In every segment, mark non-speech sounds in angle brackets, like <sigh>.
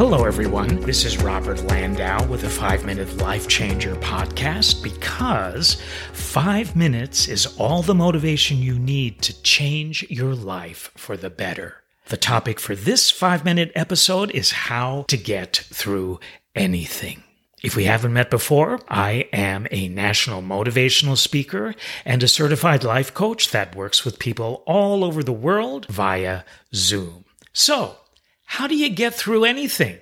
Hello, everyone. This is Robert Landau with a five minute life changer podcast because five minutes is all the motivation you need to change your life for the better. The topic for this five minute episode is how to get through anything. If we haven't met before, I am a national motivational speaker and a certified life coach that works with people all over the world via Zoom. So, how do you get through anything?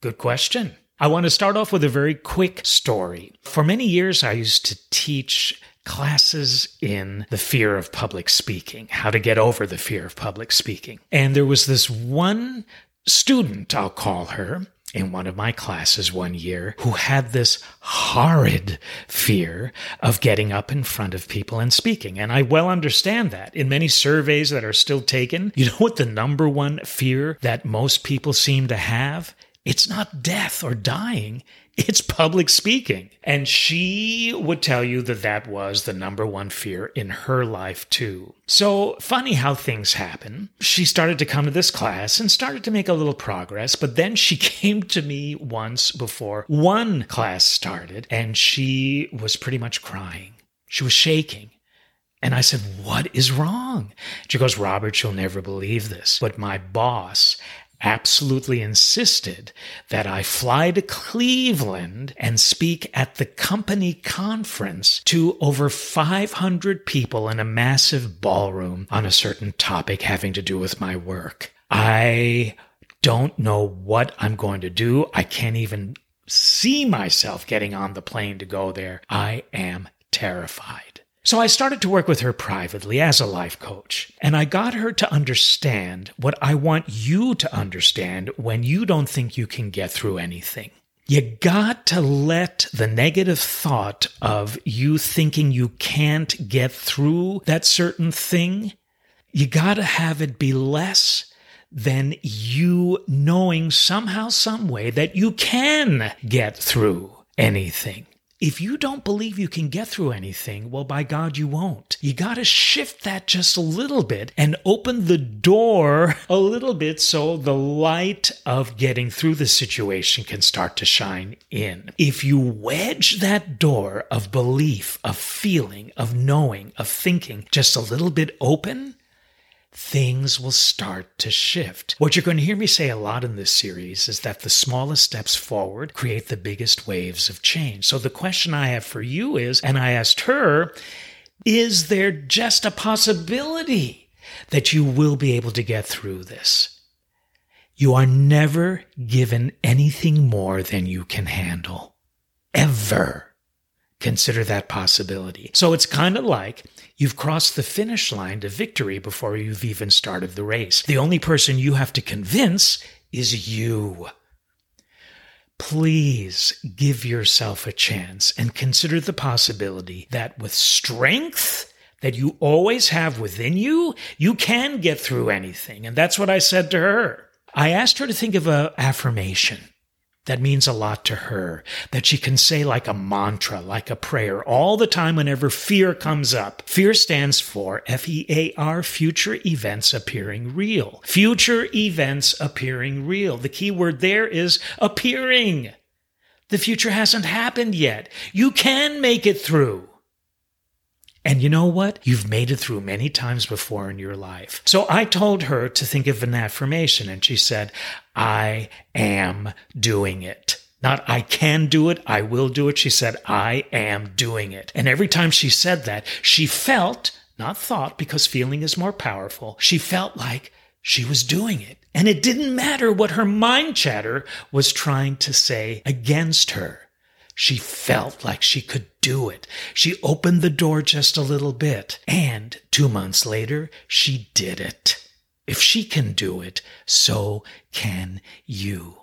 Good question. I want to start off with a very quick story. For many years, I used to teach classes in the fear of public speaking, how to get over the fear of public speaking. And there was this one student, I'll call her, in one of my classes one year who had this horrid fear of getting up in front of people and speaking. And I well understand that. In many surveys that are still taken, you know what the number one fear that most people seem to have? It's not death or dying. It's public speaking. And she would tell you that that was the number one fear in her life, too. So, funny how things happen. She started to come to this class and started to make a little progress, but then she <laughs> came to me once before one class started and she was pretty much crying. She was shaking. And I said, What is wrong? She goes, Robert, you'll never believe this, but my boss absolutely insisted that I fly to Cleveland and speak at the company conference to over 500 people in a massive ballroom on a certain topic having to do with my work. I don't know what I'm going to do. I can't even see myself getting on the plane to go there. I am terrified. So I started to work with her privately as a life coach, and I got her to understand what I want you to understand when you don't think you can get through anything. You got to let the negative thought of you thinking you can't get through that certain thing, you got to have it be less than you knowing somehow, some way that you can get through anything. If you don't believe you can get through anything, well, by God, you won't. You got to shift that just a little bit and open the door a little bit so the light of getting through the situation can start to shine in. If you wedge that door of belief, of feeling, of knowing, of thinking just a little bit open, things will start to shift. What you're going to hear me say a lot in this series is that the smallest steps forward create the biggest waves of change. So the question I have for you is, and I asked her, is there just a possibility that you will be able to get through this? You are never given anything more than you can handle. Ever consider that possibility. So it's kind of like you've crossed the finish line to victory before you've even started the race. The only person you have to convince is you. Please give yourself a chance and consider the possibility that with strength that you always have within you, you can get through anything. And that's what I said to her. I asked her to think of an affirmation that means a lot to her, that she can say like a mantra, like a prayer all the time whenever fear comes up. Fear stands for F E A R, future events appearing real. Future events appearing real. The key word there is appearing. The future hasn't happened yet. You can make it through. And you know what? You've made it through many times before in your life. So I told her to think of an affirmation, and she said, I am doing it. Not I can do it, I will do it. She said, I am doing it. And every time she said that, she felt, not thought, because feeling is more powerful, she felt like she was doing it. And it didn't matter what her mind chatter was trying to say against her. She felt like she could do it. She opened the door just a little bit. And two months later, she did it. If she can do it, so can you.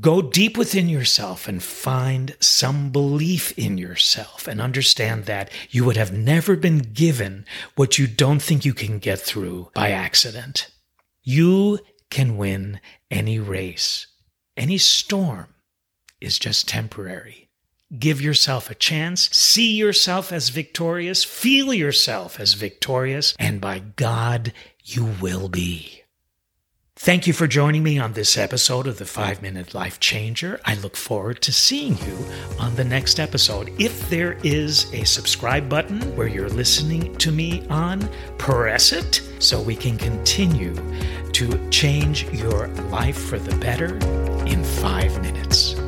Go deep within yourself and find some belief in yourself and understand that you would have never been given what you don't think you can get through by accident. You can win any race, any storm is just temporary. Give yourself a chance, see yourself as victorious, feel yourself as victorious, and by God, you will be. Thank you for joining me on this episode of the 5 Minute Life Changer. I look forward to seeing you on the next episode. If there is a subscribe button where you're listening to me on, press it so we can continue to change your life for the better in 5 minutes.